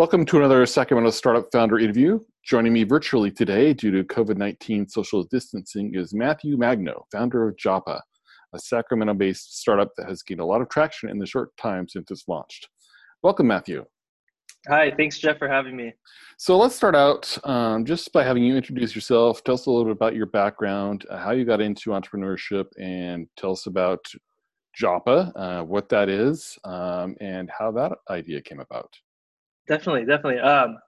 Welcome to another Sacramento Startup Founder interview. Joining me virtually today due to COVID 19 social distancing is Matthew Magno, founder of Joppa, a Sacramento based startup that has gained a lot of traction in the short time since it's launched. Welcome, Matthew. Hi, thanks, Jeff, for having me. So let's start out um, just by having you introduce yourself. Tell us a little bit about your background, uh, how you got into entrepreneurship, and tell us about Joppa, uh, what that is, um, and how that idea came about. Definitely, definitely. Um,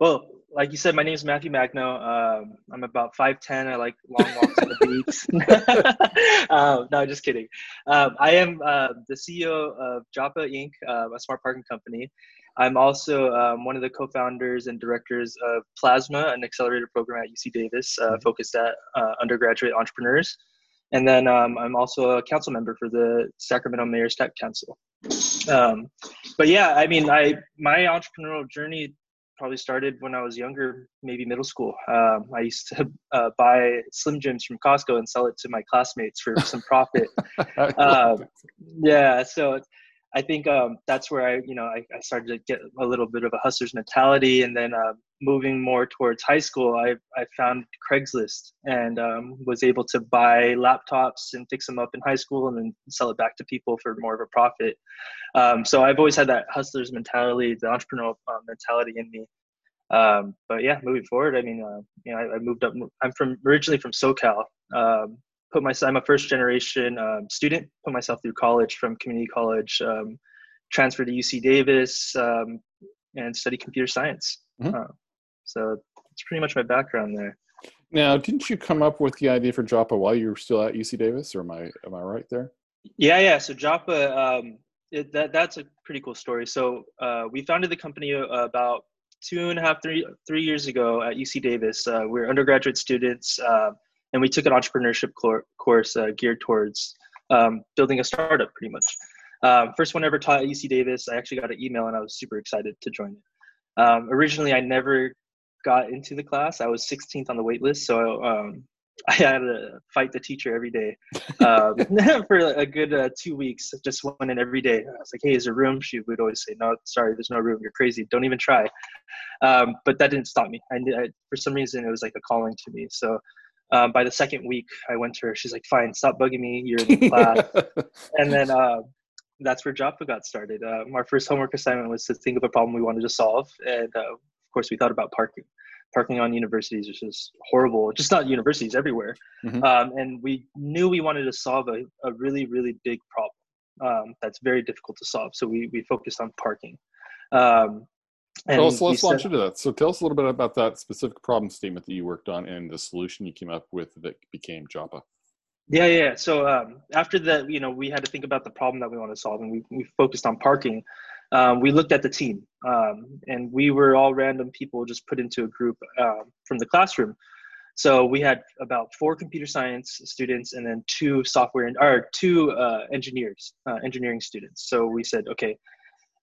well, like you said, my name is Matthew Magno. Um, I'm about 5'10. I like long walks on the beach. um, no, just kidding. Um, I am uh, the CEO of Joppa Inc., uh, a smart parking company. I'm also um, one of the co-founders and directors of Plasma, an accelerator program at UC Davis uh, mm-hmm. focused at uh, undergraduate entrepreneurs. And then um, I'm also a council member for the Sacramento Mayor's Tech Council. Um, but yeah, I mean, I my entrepreneurial journey probably started when I was younger, maybe middle school. Um, I used to uh, buy Slim Jims from Costco and sell it to my classmates for some profit. um, yeah, so I think um, that's where I, you know, I, I, started to get a little bit of a hustler's mentality, and then uh, moving more towards high school, I, I found Craigslist and um, was able to buy laptops and fix them up in high school, and then sell it back to people for more of a profit. Um, so I've always had that hustler's mentality, the entrepreneurial uh, mentality in me. Um, but yeah, moving forward, I mean, uh, you know, I, I, moved up. I'm from originally from SoCal, um, put myself i'm a first generation um, student put myself through college from community college um, transferred to uc davis um, and studied computer science mm-hmm. uh, so it's pretty much my background there. Now didn't you come up with the idea for joppa while you were still at uc davis or am i am i right there? Yeah yeah. So joppa um, it, that, that's a pretty cool story. So uh, we founded the company uh, about two and a half three three years ago at uc davis. Uh, we are undergraduate students uh, and we took an entrepreneurship course uh, geared towards um, building a startup pretty much. Um, first one I ever taught at uc davis. I actually got an email and i was super excited to join it. Um, originally i never got into the class i was 16th on the wait list so um, i had to fight the teacher every day um, for a good uh, two weeks just went in every day i was like hey is there room she would always say no sorry there's no room you're crazy don't even try um, but that didn't stop me I, I, for some reason it was like a calling to me so um, by the second week, I went to her. She's like, "Fine, stop bugging me. You're in the class." and then uh, that's where Joppa got started. Uh, our first homework assignment was to think of a problem we wanted to solve, and uh, course, we thought about parking. Parking on universities is just horrible. Just not universities everywhere. Mm-hmm. Um, and we knew we wanted to solve a, a really, really big problem um, that's very difficult to solve. So we we focused on parking. Um, and well, so let's launch into that. So tell us a little bit about that specific problem statement that you worked on and the solution you came up with that became Joppa. Yeah, yeah. So um, after that, you know, we had to think about the problem that we want to solve, and we, we focused on parking. Um, we looked at the team, um, and we were all random people just put into a group um, from the classroom. So we had about four computer science students, and then two software and or two uh, engineers, uh, engineering students. So we said, okay,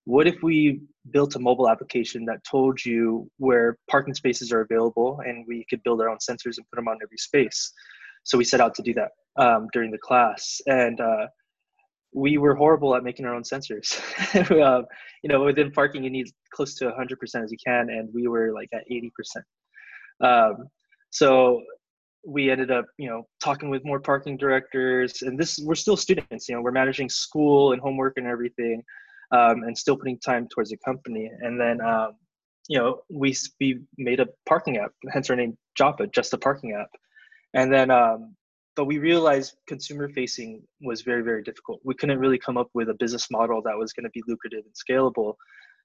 what if we built a mobile application that told you where parking spaces are available and we could build our own sensors and put them on every space so we set out to do that um, during the class and uh, we were horrible at making our own sensors um, you know within parking you need close to 100% as you can and we were like at 80% um, so we ended up you know talking with more parking directors and this we're still students you know we're managing school and homework and everything um, and still putting time towards the company. And then, um, you know, we, we made a parking app, hence our name Joppa, just a parking app. And then, um, but we realized consumer facing was very, very difficult. We couldn't really come up with a business model that was going to be lucrative and scalable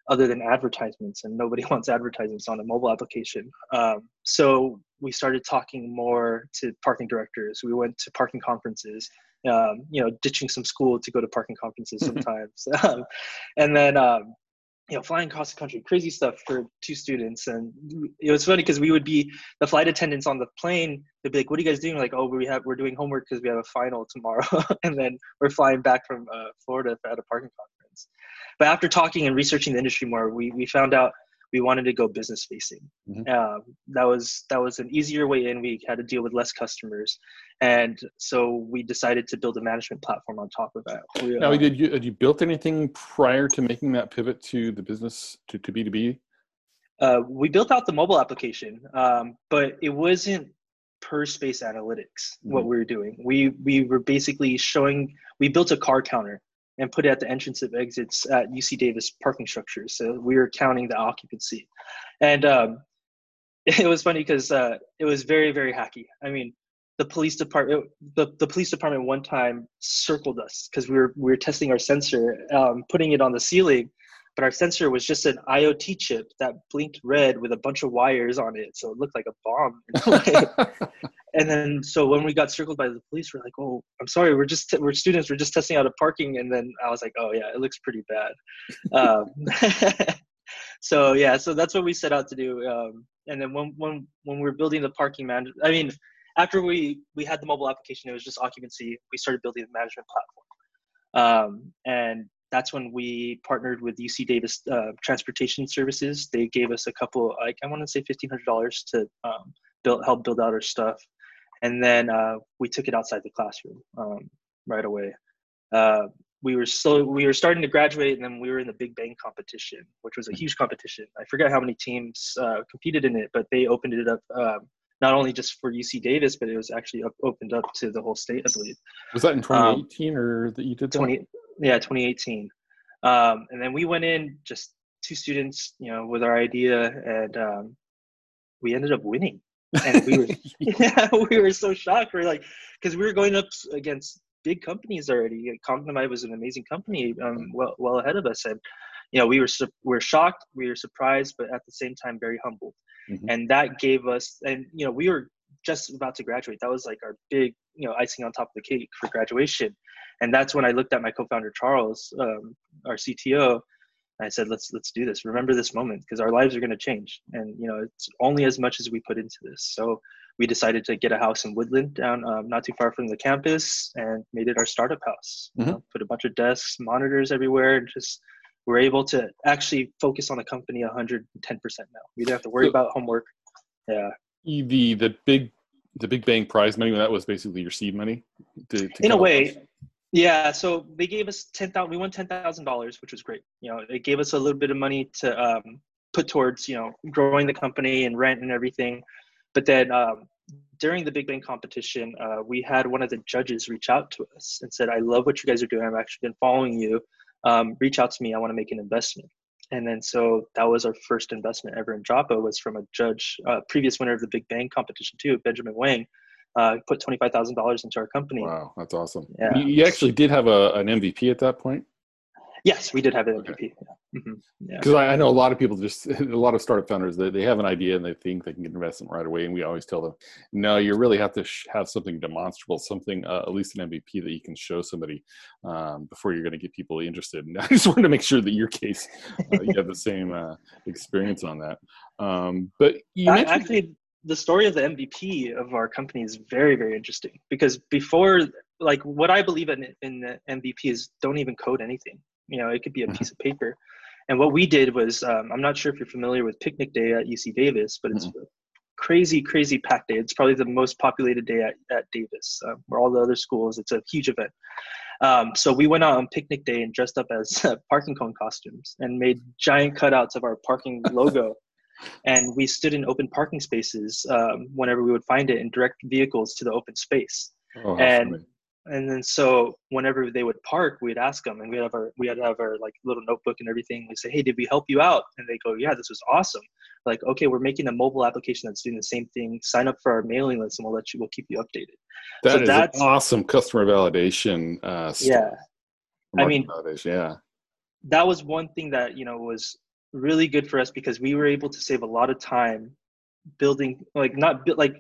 other than advertisements and nobody wants advertisements on a mobile application um, so we started talking more to parking directors we went to parking conferences um, you know, ditching some school to go to parking conferences sometimes. um, and then, um, you know, flying across the country, crazy stuff for two students. And it was funny because we would be the flight attendants on the plane. They'd be like, "What are you guys doing?" Like, "Oh, we have we're doing homework because we have a final tomorrow." and then we're flying back from uh, Florida at a parking conference. But after talking and researching the industry more, we we found out we wanted to go business facing. Mm-hmm. Um, that was that was an easier way in. We had to deal with less customers, and so we decided to build a management platform on top of that. We, now, uh, did you had you built anything prior to making that pivot to the business to to B two B uh, we built out the mobile application, um, but it wasn't per space analytics what mm-hmm. we were doing. We we were basically showing we built a car counter and put it at the entrance of exits at UC Davis parking structures. So we were counting the occupancy, and um, it was funny because uh, it was very very hacky. I mean, the police department the, the police department one time circled us because we were we were testing our sensor, um, putting it on the ceiling but our sensor was just an IoT chip that blinked red with a bunch of wires on it, so it looked like a bomb. and then, so when we got circled by the police, we're like, "Oh, I'm sorry, we're just we're students, we're just testing out a parking." And then I was like, "Oh yeah, it looks pretty bad." um, so yeah, so that's what we set out to do. Um, and then when when when we were building the parking man, I mean, after we we had the mobile application, it was just occupancy. We started building the management platform. Um, and that's when we partnered with UC Davis uh, Transportation Services. They gave us a couple, like I want to say fifteen hundred dollars to um, build help build out our stuff, and then uh, we took it outside the classroom um, right away. Uh, we were so we were starting to graduate, and then we were in the Big Bang competition, which was a huge competition. I forget how many teams uh, competed in it, but they opened it up um, not only just for UC Davis, but it was actually up, opened up to the whole state, I believe. Was that in 2018 um, or that you did that? 20, yeah 2018 um, and then we went in just two students you know with our idea and um, we ended up winning. And we were yeah we were so shocked. We're like because we were going up against big companies already. Cognomite was an amazing company um, well well ahead of us. And you know we were su- we were shocked we were surprised but at the same time very humbled. Mm-hmm. and that gave us and you know we were just about to graduate. That was like our big you know icing on top of the cake for graduation and that's when i looked at my co-founder charles um, our cto i said let's let's do this. Remember this moment because our lives are going to change. And you know it's only as much as we put into this. So we decided to get a house in woodland down um, not too far from the campus and made it our startup house. Mm-hmm. you know, put a bunch of desks monitors everywhere and just we're able to actually focus on the company 110% now. We don't have to worry so, about homework. Yeah. The the big the Big Bang prize money that was basically your seed money. To, to in a way, yeah. So they gave us ten thousand. We won ten thousand dollars, which was great. You know, it gave us a little bit of money to um, put towards you know growing the company and rent and everything. But then um, during the Big Bang competition, uh, we had one of the judges reach out to us and said, "I love what you guys are doing. I've actually been following you. Um, reach out to me. I want to make an investment." and then so that was our first investment ever in Joppa was from a judge, uh, previous winner of the Big Bang competition too, Benjamin Wang. Uh, put twenty five thousand dollars into our company. Wow, that's awesome. Yeah. You, actually did have a, an MVP at that point. Yes, we did have an MVP. Okay. Because mm-hmm. yeah. I, I, know a lot of people just a lot of startup founders they, they have an idea and they think they can get investment right away, and we always tell them, no, you really have to sh- have something demonstrable, something uh, at least an MVP that you can show somebody um, before you're going to get people interested. And I just wanted to make sure that your case uh, you have the same uh, experience on that. Um, but you I, actually the story of the MVP of our company is very very interesting because before like what I believe in in the MVP is don't even code anything you know, it could be a mm-hmm. piece of paper. And what we did was, um, I'm not sure if you're familiar with Picnic Day at UC Davis, but it's mm-hmm. crazy, crazy packed day. It's probably the most populated day at, at Davis, uh, where all the other schools, it's a huge event. Um, so we went out on picnic day and dressed up as uh, parking cone costumes and made giant cutouts of our parking logo. And we stood in open parking spaces um, whenever we would find it and direct vehicles to the open space. Oh, and and then so whenever they would park we'd ask them and we'd have our we had to have our like little notebook and everything. We say hey did we help you out? And they go yeah this was awesome. Like okay we're making a mobile application that's doing the same thing. Sign up for our mailing list and we'll let you we'll keep you updated. That so is that's awesome customer validation uh yeah. I mean validation, yeah. That was one thing that you know was really good for us because we were able to save a lot of time building like not like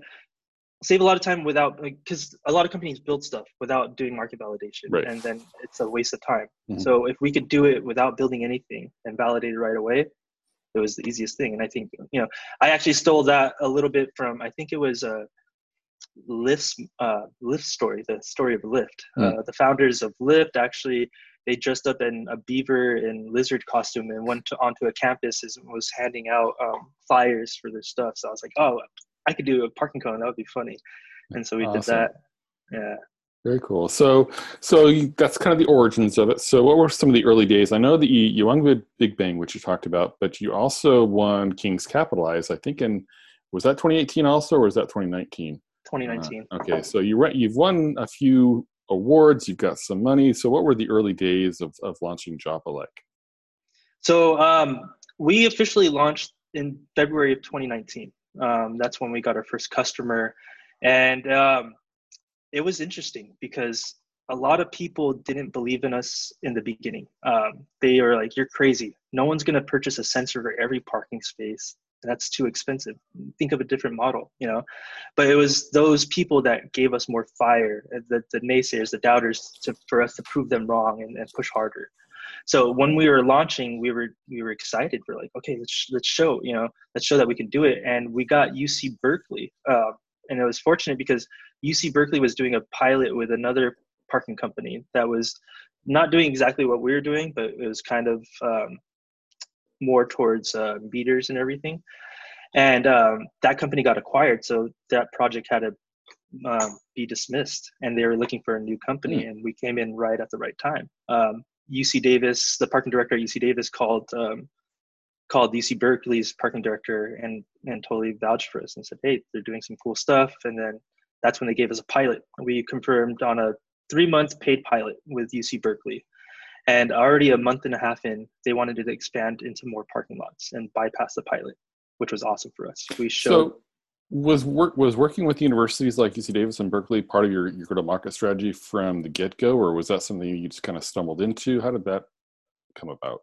save a lot of time without because a lot of companies build stuff without doing market validation right. and then it's a waste of time mm-hmm. so if we could do it without building anything and validate it right away it was the easiest thing and i think you know i actually stole that a little bit from i think it was a uh, Lyft's uh, Lyft story, the story of Lyft. Mm. Uh, the founders of Lyft actually they dressed up in a beaver and lizard costume and went to, onto a campus and was handing out um, flyers for their stuff. So I was like, oh, I could do a parking cone. That would be funny. And so we awesome. did that. Yeah. Very cool. So, so you, that's kind of the origins of it. So, what were some of the early days? I know that you, you won with Big Bang, which you talked about, but you also won King's Capitalize. I think in was that 2018 also, or was that 2019? 2019. Uh, okay, so you you've won a few awards. You've got some money. So, what were the early days of of launching Joppa like? So, um, we officially launched in February of 2019. Um, that's when we got our first customer, and um, it was interesting because a lot of people didn't believe in us in the beginning. Um, they were like, "You're crazy. No one's going to purchase a sensor for every parking space. That's too expensive. Think of a different model, you know." But it was those people that gave us more fire, uh, the, the naysayers, the doubters, to, for us to prove them wrong and, and push harder. So when we were launching, we were we were excited. We're like, okay, let's let's show, you know, let's show that we can do it. And we got UC Berkeley, uh, and it was fortunate because UC Berkeley was doing a pilot with another parking company that was not doing exactly what we were doing, but it was kind of um, more towards uh, meters and everything. And um, that company got acquired, so that project had to um, be dismissed, and they were looking for a new company, mm. and we came in right at the right time. UC um, Davis, the parking director at UC Davis, called um, called UC Berkeley's parking director and and totally vouched for us and said, "Hey, they're doing some cool stuff." And then that's when they gave us a pilot. We confirmed on a three month paid pilot with UC Berkeley. And already a month and a half in, they wanted to expand into more parking lots and bypass the pilot, which was awesome for us. We showed. So was work was working with universities like UC Davis and Berkeley part of your your go to market strategy from the get go, or was that something you just kind of stumbled into? How did that come about?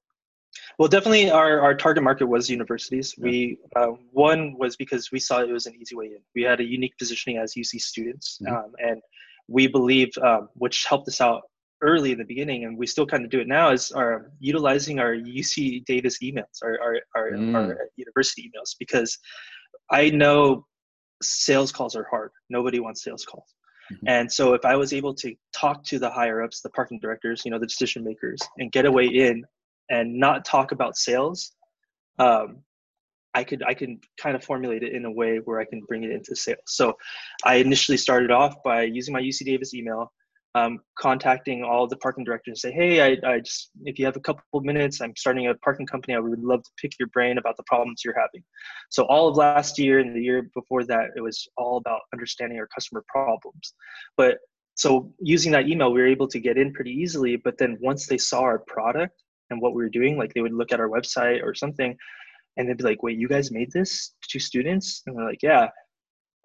Well, definitely our, our target market was universities. Yeah. We uh, one was because we saw it was an easy way in. We had a unique positioning as UC students, mm-hmm. um, and we believe, um, which helped us out early in the beginning, and we still kind of do it now, is our utilizing our UC Davis emails, our our, our, mm. our university emails, because I know sales calls are hard. Nobody wants sales calls. Mm-hmm. And so if I was able to talk to the higher ups, the parking directors, you know, the decision makers, and get a way in and not talk about sales, um, I could I can kind of formulate it in a way where I can bring it into sales. So I initially started off by using my UC Davis email, um, contacting all the parking directors and say, hey, I, I just if you have a couple of minutes, I'm starting a parking company. I would love to pick your brain about the problems you're having. So all of last year and the year before that, it was all about understanding our customer problems. But so using that email, we were able to get in pretty easily. But then once they saw our product and what we were doing, like they would look at our website or something, and they'd be like, "Wait, you guys made this to students?" And we're like, "Yeah."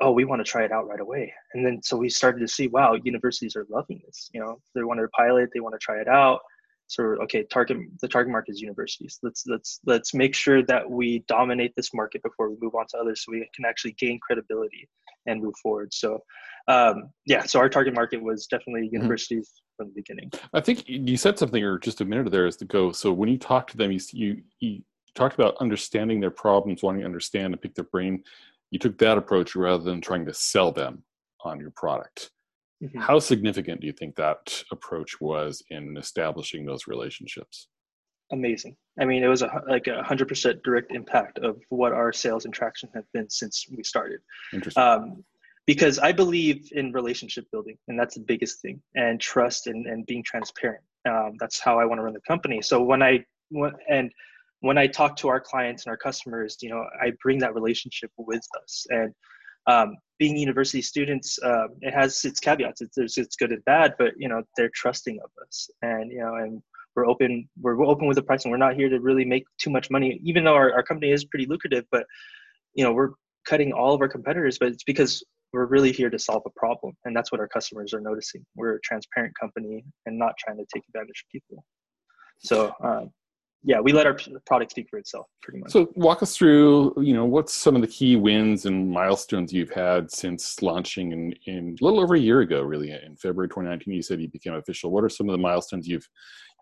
Oh, we want to try it out right away. And then so we started to see, wow, universities are loving this. You know, they want to pilot, they want to try it out. So okay, target the target market is universities. Let's let's let's make sure that we dominate this market before we move on to others, so we can actually gain credibility and move forward. So um, yeah, so our target market was definitely mm-hmm. universities mm-hmm. from the beginning. I think you said something or just a minute there is to go. So when you talk to them, you you, you talked about understanding their problems, wanting to understand and pick their brain. You took that approach rather than trying to sell them on your product. Mm-hmm. How significant do you think that approach was in establishing those relationships? Amazing. I mean, it was a, like a hundred percent direct impact of what our sales and traction have been since we started. Interesting. Um, because I believe in relationship building, and that's the biggest thing, and trust and, and being transparent. Um, that's how I want to run the company. So when I when, and when I talk to our clients and our customers, you know, I bring that relationship with us. And um, being university students, um, it has its caveats. It's, it's good and bad, but you know, they're trusting of us, and you know, and we're open. We're, we're open with the pricing. We're not here to really make too much money, even though our, our company is pretty lucrative. But you know, we're cutting all of our competitors, but it's because we're really here to solve a problem, and that's what our customers are noticing. We're a transparent company and not trying to take advantage of people. So um, yeah, we let our product speak for itself pretty much. So walk us through, you know, what's some of the key wins and milestones you've had since launching in, in a little over a year ago, really in February 2019, you said you became official. What are some of the milestones you've,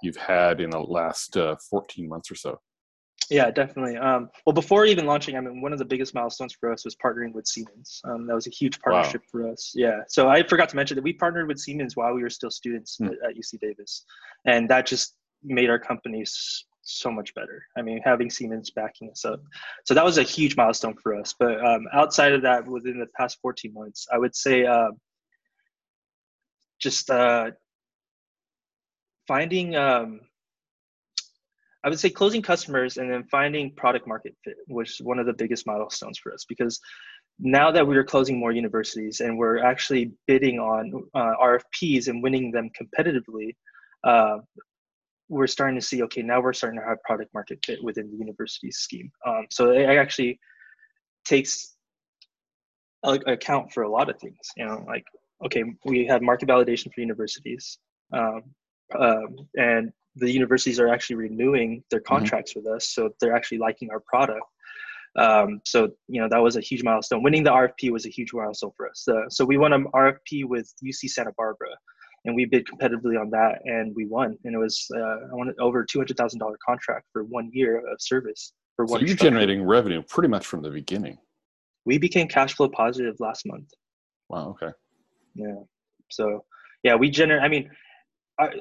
you've had in the last uh, 14 months or so? Yeah, definitely. Um, well, before even launching, I mean, one of the biggest milestones for us was partnering with Siemens. Um, that was a huge partnership wow. for us. Yeah. So I forgot to mention that we partnered with Siemens while we were still students hmm. at, at UC Davis, and that just made our companies so much better. I mean, having Siemens backing us up. So that was a huge milestone for us. But um, outside of that, within the past 14 months, I would say uh, just uh, finding um, I would say closing customers and then finding product market fit was one of the biggest milestones for us because now that we are closing more universities and we're actually bidding on uh, RFPs and winning them competitively, uh, we're starting to see okay now we're starting to have product market fit within the university scheme. Um, so it actually takes account for a lot of things. You know, like okay, we have market validation for universities, um, um, and the universities are actually renewing their mm-hmm. contracts mm-hmm. with us, so they're actually liking our product. Um, so you know that was a huge milestone. Winning the RFP was a huge milestone for us. Uh, so we won an RFP with UC Santa Barbara, and we bid competitively on that, and we won. And it was uh, I wanted over two hundred thousand dollar contract for one year of service for one. So you're generating revenue pretty much from the beginning. We became cash flow positive last month. Wow. Okay. Yeah. So yeah, we generate. I mean,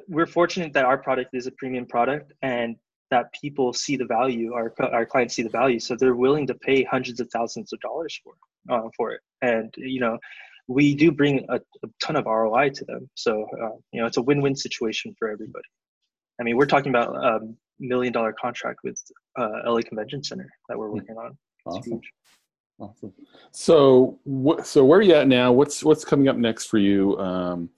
we're fortunate that our product is a premium product and that people see the value our, our clients see the value so they're willing to pay hundreds of thousands of dollars for uh, for it and you know we do bring a, a ton of roi to them so uh, you know it's a win-win situation for everybody i mean we're talking about a million dollar contract with uh, la convention center that we're working on it's awesome. Huge. awesome so what so where are you at now what's what's coming up next for you um,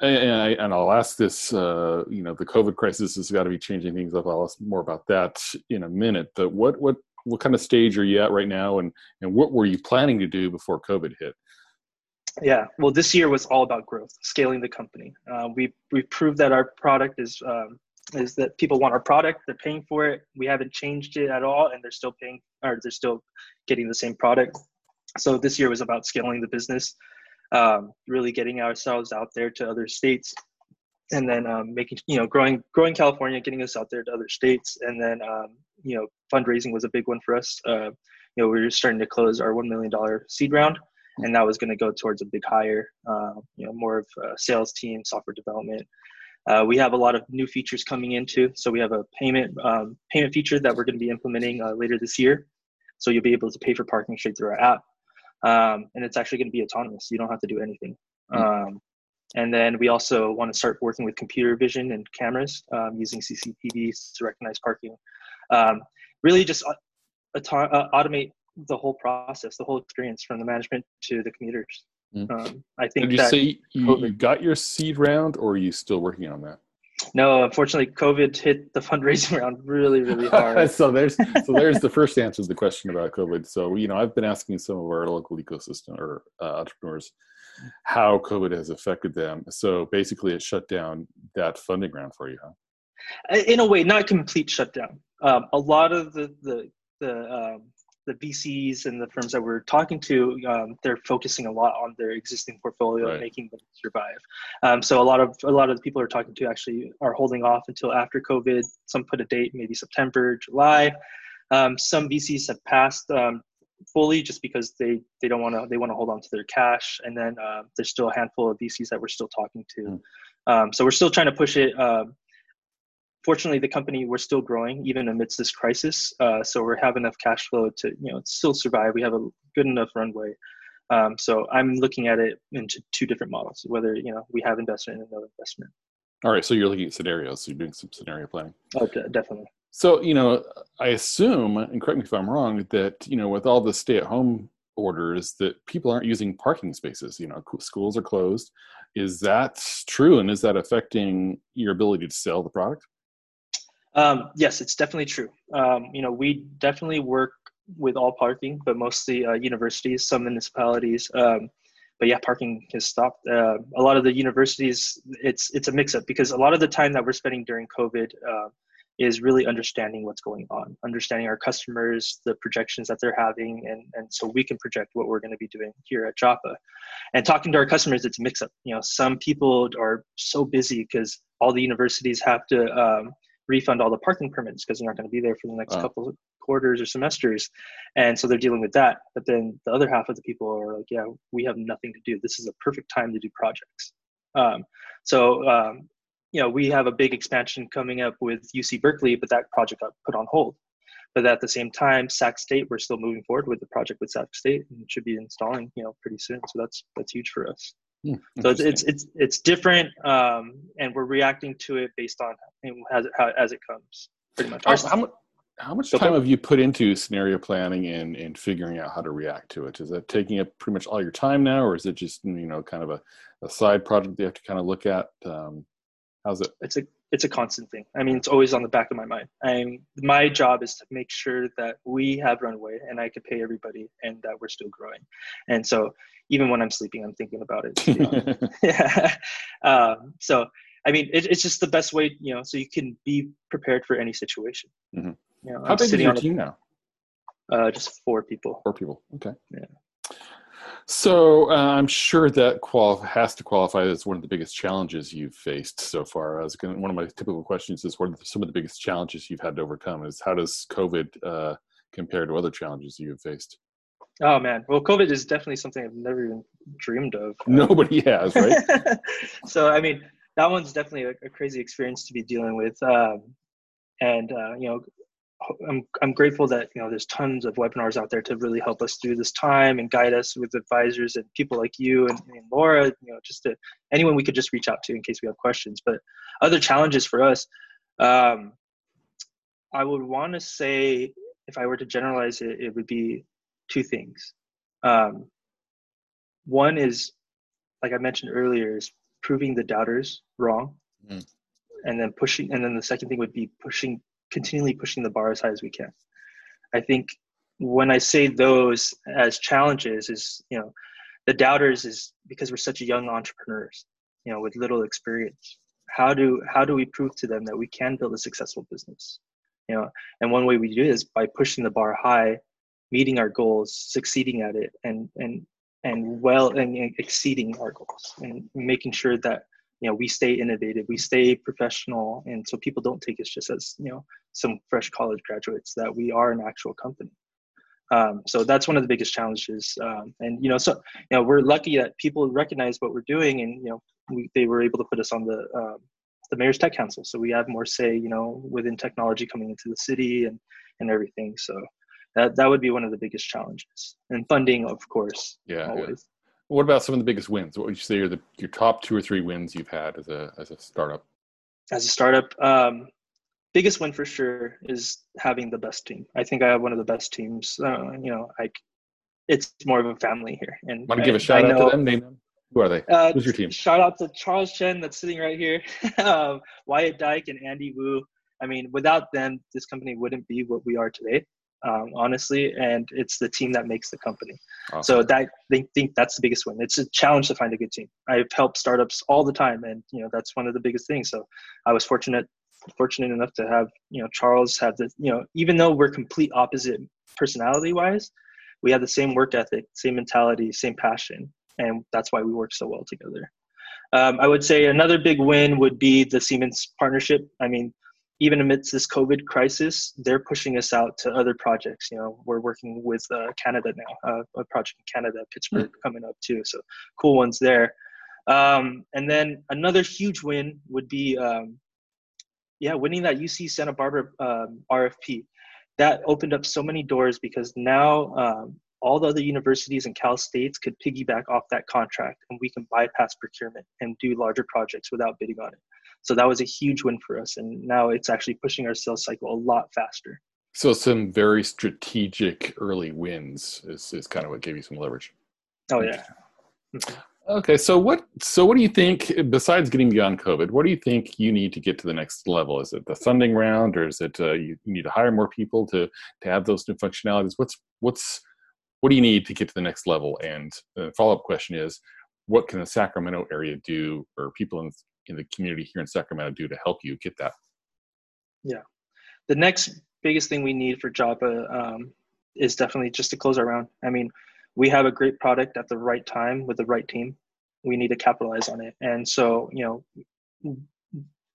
and, I, and I'll ask this, uh, you know, the COVID crisis has got to be changing things up. I'll ask more about that in a minute. But what what what kind of stage are you at right now, and and what were you planning to do before COVID hit? Yeah, well, this year was all about growth, scaling the company. Uh, we we proved that our product is um, is that people want our product, they're paying for it. We haven't changed it at all, and they're still paying, or they're still getting the same product. So this year was about scaling the business um, really getting ourselves out there to other states and then um, making you know growing growing california getting us out there to other states and then um, you know fundraising was a big one for us uh, you know we were starting to close our $1 million seed round and that was going to go towards a big hire uh, you know more of a sales team software development uh, we have a lot of new features coming into so we have a payment um, payment feature that we're going to be implementing uh, later this year so you'll be able to pay for parking straight through our app um, and it's actually going to be autonomous. You don't have to do anything. Mm-hmm. Um, and then we also want to start working with computer vision and cameras um, using CCTVs to recognize parking. Um, really, just auto- uh, automate the whole process, the whole experience from the management to the commuters. Mm-hmm. I think. Did you say you, you got your seed round, or are you still working on that? No, unfortunately, COVID hit the fundraising round really, really hard. so there's so there's the first answer to the question about COVID. So you know, I've been asking some of our local ecosystem or uh, entrepreneurs how COVID has affected them. So basically, it shut down that funding round for you, huh? In a way, not complete shutdown. Um, a lot of the the the um, the VCs and the firms that we're talking to, um, they're focusing a lot on their existing portfolio right. and making them survive. Um, so a lot of a lot of the people are talking to actually are holding off until after COVID. Some put a date, maybe September, July. Um, some VCs have passed um, fully just because they they don't want to they want to hold on to their cash. And then uh, there's still a handful of VCs that we're still talking to. Mm. so we're still trying to push it fortunately the company we're still growing even amidst this crisis uh, so we have enough cash flow to you know still survive. We have a good enough runway. Um, so i'm looking at it into two different models whether you know we have investment and no investment. All right so you're looking at scenarios so you're doing some scenario planning. Oh definitely. So you know i assume and correct me if i'm wrong that you know with all the stay at home orders that people aren't using parking spaces you know schools are closed. Is that true and is that affecting your ability to sell the product um, yes, it's definitely true. Um, you know, we definitely work with all parking, but mostly uh, universities, some municipalities. Um, but yeah, parking has stopped. Uh, a lot of the universities, it's it's a mix-up because a lot of the time that we're spending during COVID uh, is really understanding what's going on, understanding our customers, the projections that they're having, and and so we can project what we're going to be doing here at Joppa. And talking to our customers, it's a mix-up. You know, some people are so busy because all the universities have to um, refund all the parking permits because they're not going to be there for the next couple of quarters or semesters. And so they're dealing with that but then the other half of the people are like yeah we have nothing to do. This is a perfect time to do projects. Um, so um, you know we have a big expansion coming up with uc berkeley but that project got put on hold. But at the same time sac state we're still moving forward with the project with sac state and should be installing you know pretty soon. So that's that's huge for us Hmm, so it's, it's it's it's different, um, and we're reacting to it based on as it, how, as it comes. Pretty much. How, how, how much time have you put into scenario planning and, and figuring out how to react to it? Is that taking up pretty much all your time now, or is it just you know kind of a, a side project you have to kind of look at? Um, how's it? It's a it's a constant thing. I mean, it's always on the back of my mind. I'm my job is to make sure that we have runway and I can pay everybody and that we're still growing. And so even when I'm sleeping, I'm thinking about it. yeah. Um, so I mean, it, it's just the best way, you know, so you can be prepared for any situation. Mm-hmm. You know, How big is your team now? Uh, just four people. Four people. Okay. Yeah. So uh, I'm sure that qual- has to qualify as one of the biggest challenges you've faced so far. I was going one of my typical questions is what are some of the biggest challenges you've had to overcome? Is how does COVID uh, compare to other challenges you've faced? Oh man, well, COVID is definitely something I've never even dreamed of. Nobody has, right? so I mean, that one's definitely a, a, crazy experience to be dealing with. Um, and uh, you know, I'm I'm grateful that you know there's tons of webinars out there to really help us through this time and guide us with advisors and people like you and, and Laura. You know, just to anyone we could just reach out to in case we have questions. But other challenges for us, um, I would want to say if I were to generalize it, it would be two things. Um, one is, like I mentioned earlier, is proving the doubters wrong, mm. and then pushing. And then the second thing would be pushing continually pushing the bar as high as we can. I think when I say those as challenges is, you know, the doubters is because we're such young entrepreneurs, you know, with little experience. How do how do we prove to them that we can build a successful business? You know, and one way we do is by pushing the bar high, meeting our goals, succeeding at it, and and and well and exceeding our goals, and making sure that you know we stay innovative we stay professional and so people don't take us just as you know some fresh college graduates that we are an actual company. Um, so that's one of the biggest challenges um, and you know so you know we're lucky that people recognize what we're doing and you know we, they were able to put us on the um, the mayor's tech council. So we have more say you know within technology coming into the city and and everything. So that that would be one of the biggest challenges. And funding of course yeah always what about some of the biggest wins? What would you say are the your top two or three wins you've had as a as a startup? As a startup, um, biggest win for sure is having the best team. I think I have one of the best teams. Uh, you know, like it's more of a family here. And want to give a shout I out know, to them? Name them. Who are they? Uh, Who's your team? Shout out to Charles Chen that's sitting right here, um, Wyatt Dyke and Andy Wu. I mean, without them, this company wouldn't be what we are today um, honestly, and it's the team that makes the company. Awesome. So that they think that's the biggest win. It's a challenge to find a good team. I've helped startups all the time, and you know that's one of the biggest things. So I was fortunate fortunate enough to have you know Charles have the you know even though we're complete opposite personality wise, we have the same work ethic, same mentality, same passion, and that's why we work so well together. Um, I would say another big win would be the Siemens partnership. I mean, even amidst this COVID crisis, they're pushing us out to other projects. You know, we're working with uh, Canada now, uh, a project in Canada, Pittsburgh mm-hmm. coming up too. So cool ones there. Um, and then another huge win would be, um, yeah, winning that UC Santa Barbara um, RFP. That opened up so many doors because now um, all the other universities and Cal States could piggyback off that contract and we can bypass procurement and do larger projects without bidding on it. So that was a huge win for us. And now it's actually pushing our sales cycle a lot faster. So some very strategic early wins is, is kind of what gave you some leverage. Oh yeah. Okay, so what so what do you think besides getting beyond COVID? What do you think you need to get to the next level? Is it the funding round, or is it uh, you, need to hire more people to to have those new functionalities? What's what's what do you need to get to the next level? And the follow up question is, what can the Sacramento area do, or people in in the community here in Sacramento do to help you get that? Yeah, the next biggest thing we need for Joppa um, is definitely just to close our round. I mean, we have a great product at the right time with the right team. We need to capitalize on it, and so you know,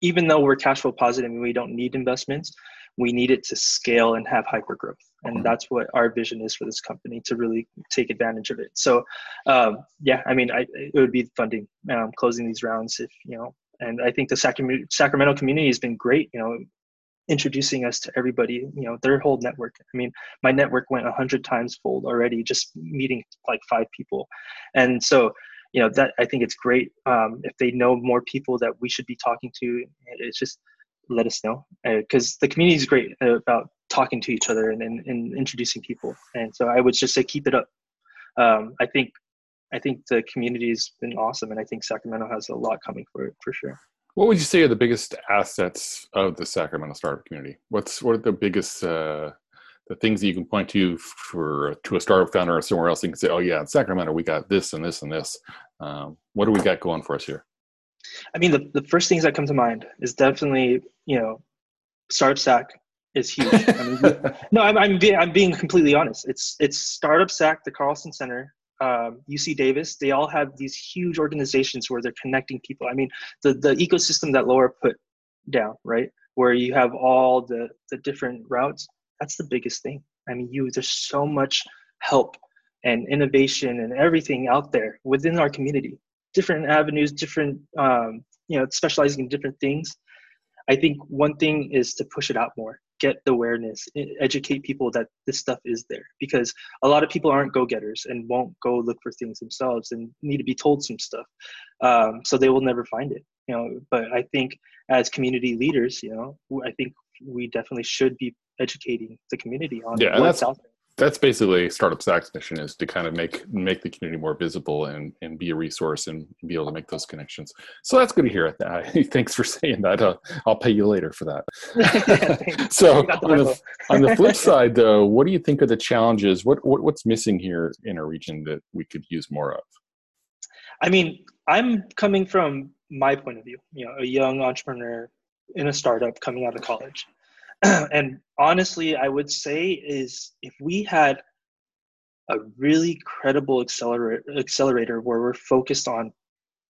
even though we're cash flow positive and we don't need investments, we need it to scale and have hyper growth and mm-hmm. that's what our vision is for this company to really take advantage of it. So um, yeah i mean I, it would be funding um, closing these rounds if you know and i think the sacramento, sacramento community has been great you know introducing us to everybody you know their whole network. I mean my network went 100 times fold already just meeting like five people. And so you know that i think it's great um, if they know more people that we should be talking to it's just let us know. Because uh, the community is great about talking to each other and, and, and, introducing people. And so i would just say keep it up. Um, i think i think the community has been awesome and i think sacramento has a lot coming for it for sure. What would you say are the biggest assets of the sacramento startup community? What's what are the biggest uh, the things that you can point to for to a startup founder or somewhere else you can say oh yeah in sacramento we got this and this and this. Um, what do we got going for us here? I mean the, the first things that come to mind is definitely you know startup sac is huge. I mean, no I'm, I'm, being, I'm being completely honest. It's it's startup sac the carlsen center um, uc davis they all have these huge organizations where they're connecting people. I mean the the ecosystem that laura put down right where you have all the the different routes that's the biggest thing. I mean you there's so much help and innovation and everything out there within our community. Different avenues different um, you know specializing in different things. I think one thing is to push it out more get the awareness educate people that this stuff is there because a lot of people aren't go-getters and won't go look for things themselves and need to be told some stuff um, so they will never find it you know but i think as community leaders you know i think we definitely should be educating the community on yeah, what's out there. That's basically Startup Sac's mission is to kind of make make the community more visible and, and be a resource and be able to make those connections. So that's good to hear. Uh, thanks for saying that. Uh, I'll pay you later for that. so on the, on the flip side, though, what do you think are the challenges? What, what what's missing here in our region that we could use more of? I mean, I'm coming from my point of view. You know, a young entrepreneur in a startup coming out of college. and honestly, I would say is if we had a really credible accelerator accelerator where we're focused on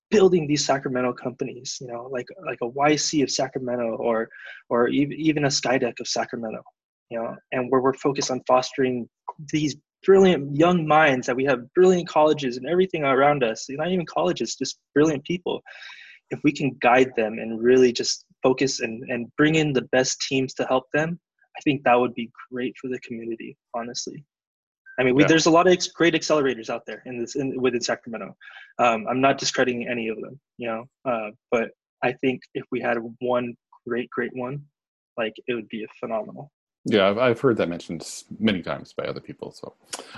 building these Sacramento companies, you know, like like a YC of Sacramento or or even a Skydeck of Sacramento, you know, and where we're focused on fostering these brilliant young minds that we have brilliant colleges and everything around us, not even colleges, just brilliant people. If we can guide them and really just focus and, and bring in the best teams to help them, I think that would be great for the community, honestly. I mean, we, there's a lot of ex- great accelerators out there in this in, within Sacramento. Um, I'm not discrediting any of them, you know, uh, but I think if we had one great, great one, like it would be a phenomenal. Yeah, I've, I've heard that mentioned many times by other people. So,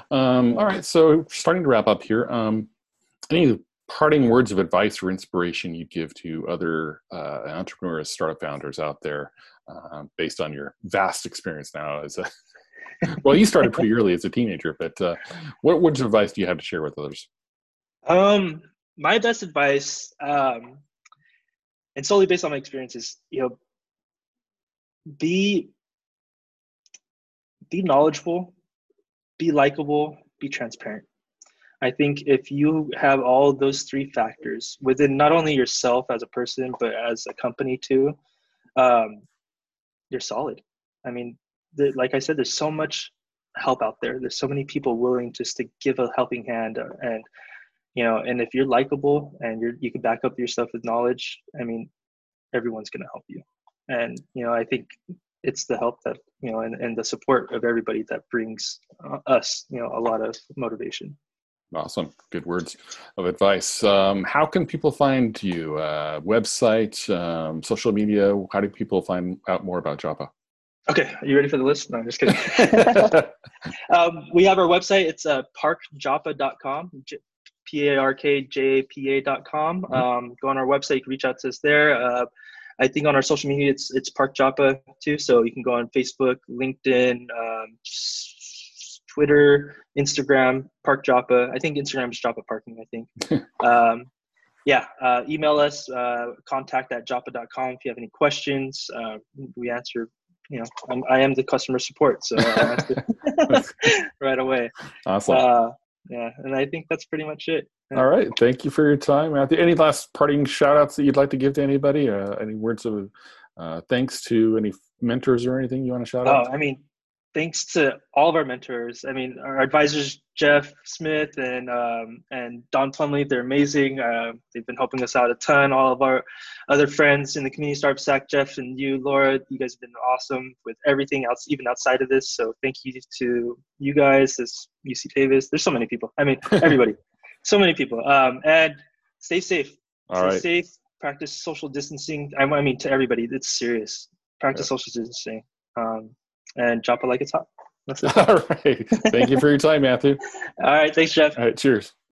um, all right, so starting to wrap up here. Um, any parting words of advice or inspiration you'd give to other uh, entrepreneurs, startup founders out there, uh, based on your vast experience now as a well, you started pretty early as a teenager, but uh, what words of advice do you have to share with others? Um, my best advice, um, and solely based on my experiences, you know, be be knowledgeable, be likable, be transparent. I think if you have all those three factors within not only yourself as a person, but as a company too, um, you're solid. I mean, the, like I said, there's so much help out there. There's so many people willing just to give a helping hand, uh, and you know, and if you're likable and you're you can back up your stuff with knowledge, I mean, everyone's gonna help you. And you know, I think it's the help that you know, and, and the support of everybody that brings uh, us, you know, a lot of motivation. Awesome. Good words of advice. Um, how can people find you? Uh, website, um, social media? How do people find out more about Joppa? Okay, are you ready for the list? No, I'm just kidding. um, we have our website. It's uh, parkjoppa.com, P A R K J A P A.com. Mm-hmm. Um, go on our website, you can reach out to us there. Uh, I think on our social media, it's it's Park Joppa too. So you can go on Facebook, LinkedIn, um, Twitter, Instagram, Park Joppa. I think Instagram is Joppa Parking. I think. um, yeah, uh, email us uh, contact at joppa.com if you have any questions. Uh, we answer. You know, I'm, I am the customer support, so right away. Awesome. Uh, yeah, and I think that's pretty much it. All right. Thank you for your time, Matthew. Any last parting shout outs that you'd like to give to anybody? Uh, any words of uh, thanks to any mentors or anything you want to shout oh, out? Oh, I mean, thanks to all of our mentors. I mean, our advisors, Jeff Smith and um, and Don Plumley, they're amazing. Uh, they've been helping us out a ton. All of our other friends in the community startup Sac, Jeff and you, Laura, you guys have been awesome with everything else, even outside of this. So thank you to you guys, this UC Davis. There's so many people. I mean, everybody. so many people. Um, and stay safe. All stay right. safe. Practice social distancing. I, I mean, to everybody, it's serious. Practice Yeah. social distancing. Um, and drop it like it's hot. That's it. All right. Thank you for your time, Matthew. All right. Thanks, Jeff. All right. Cheers.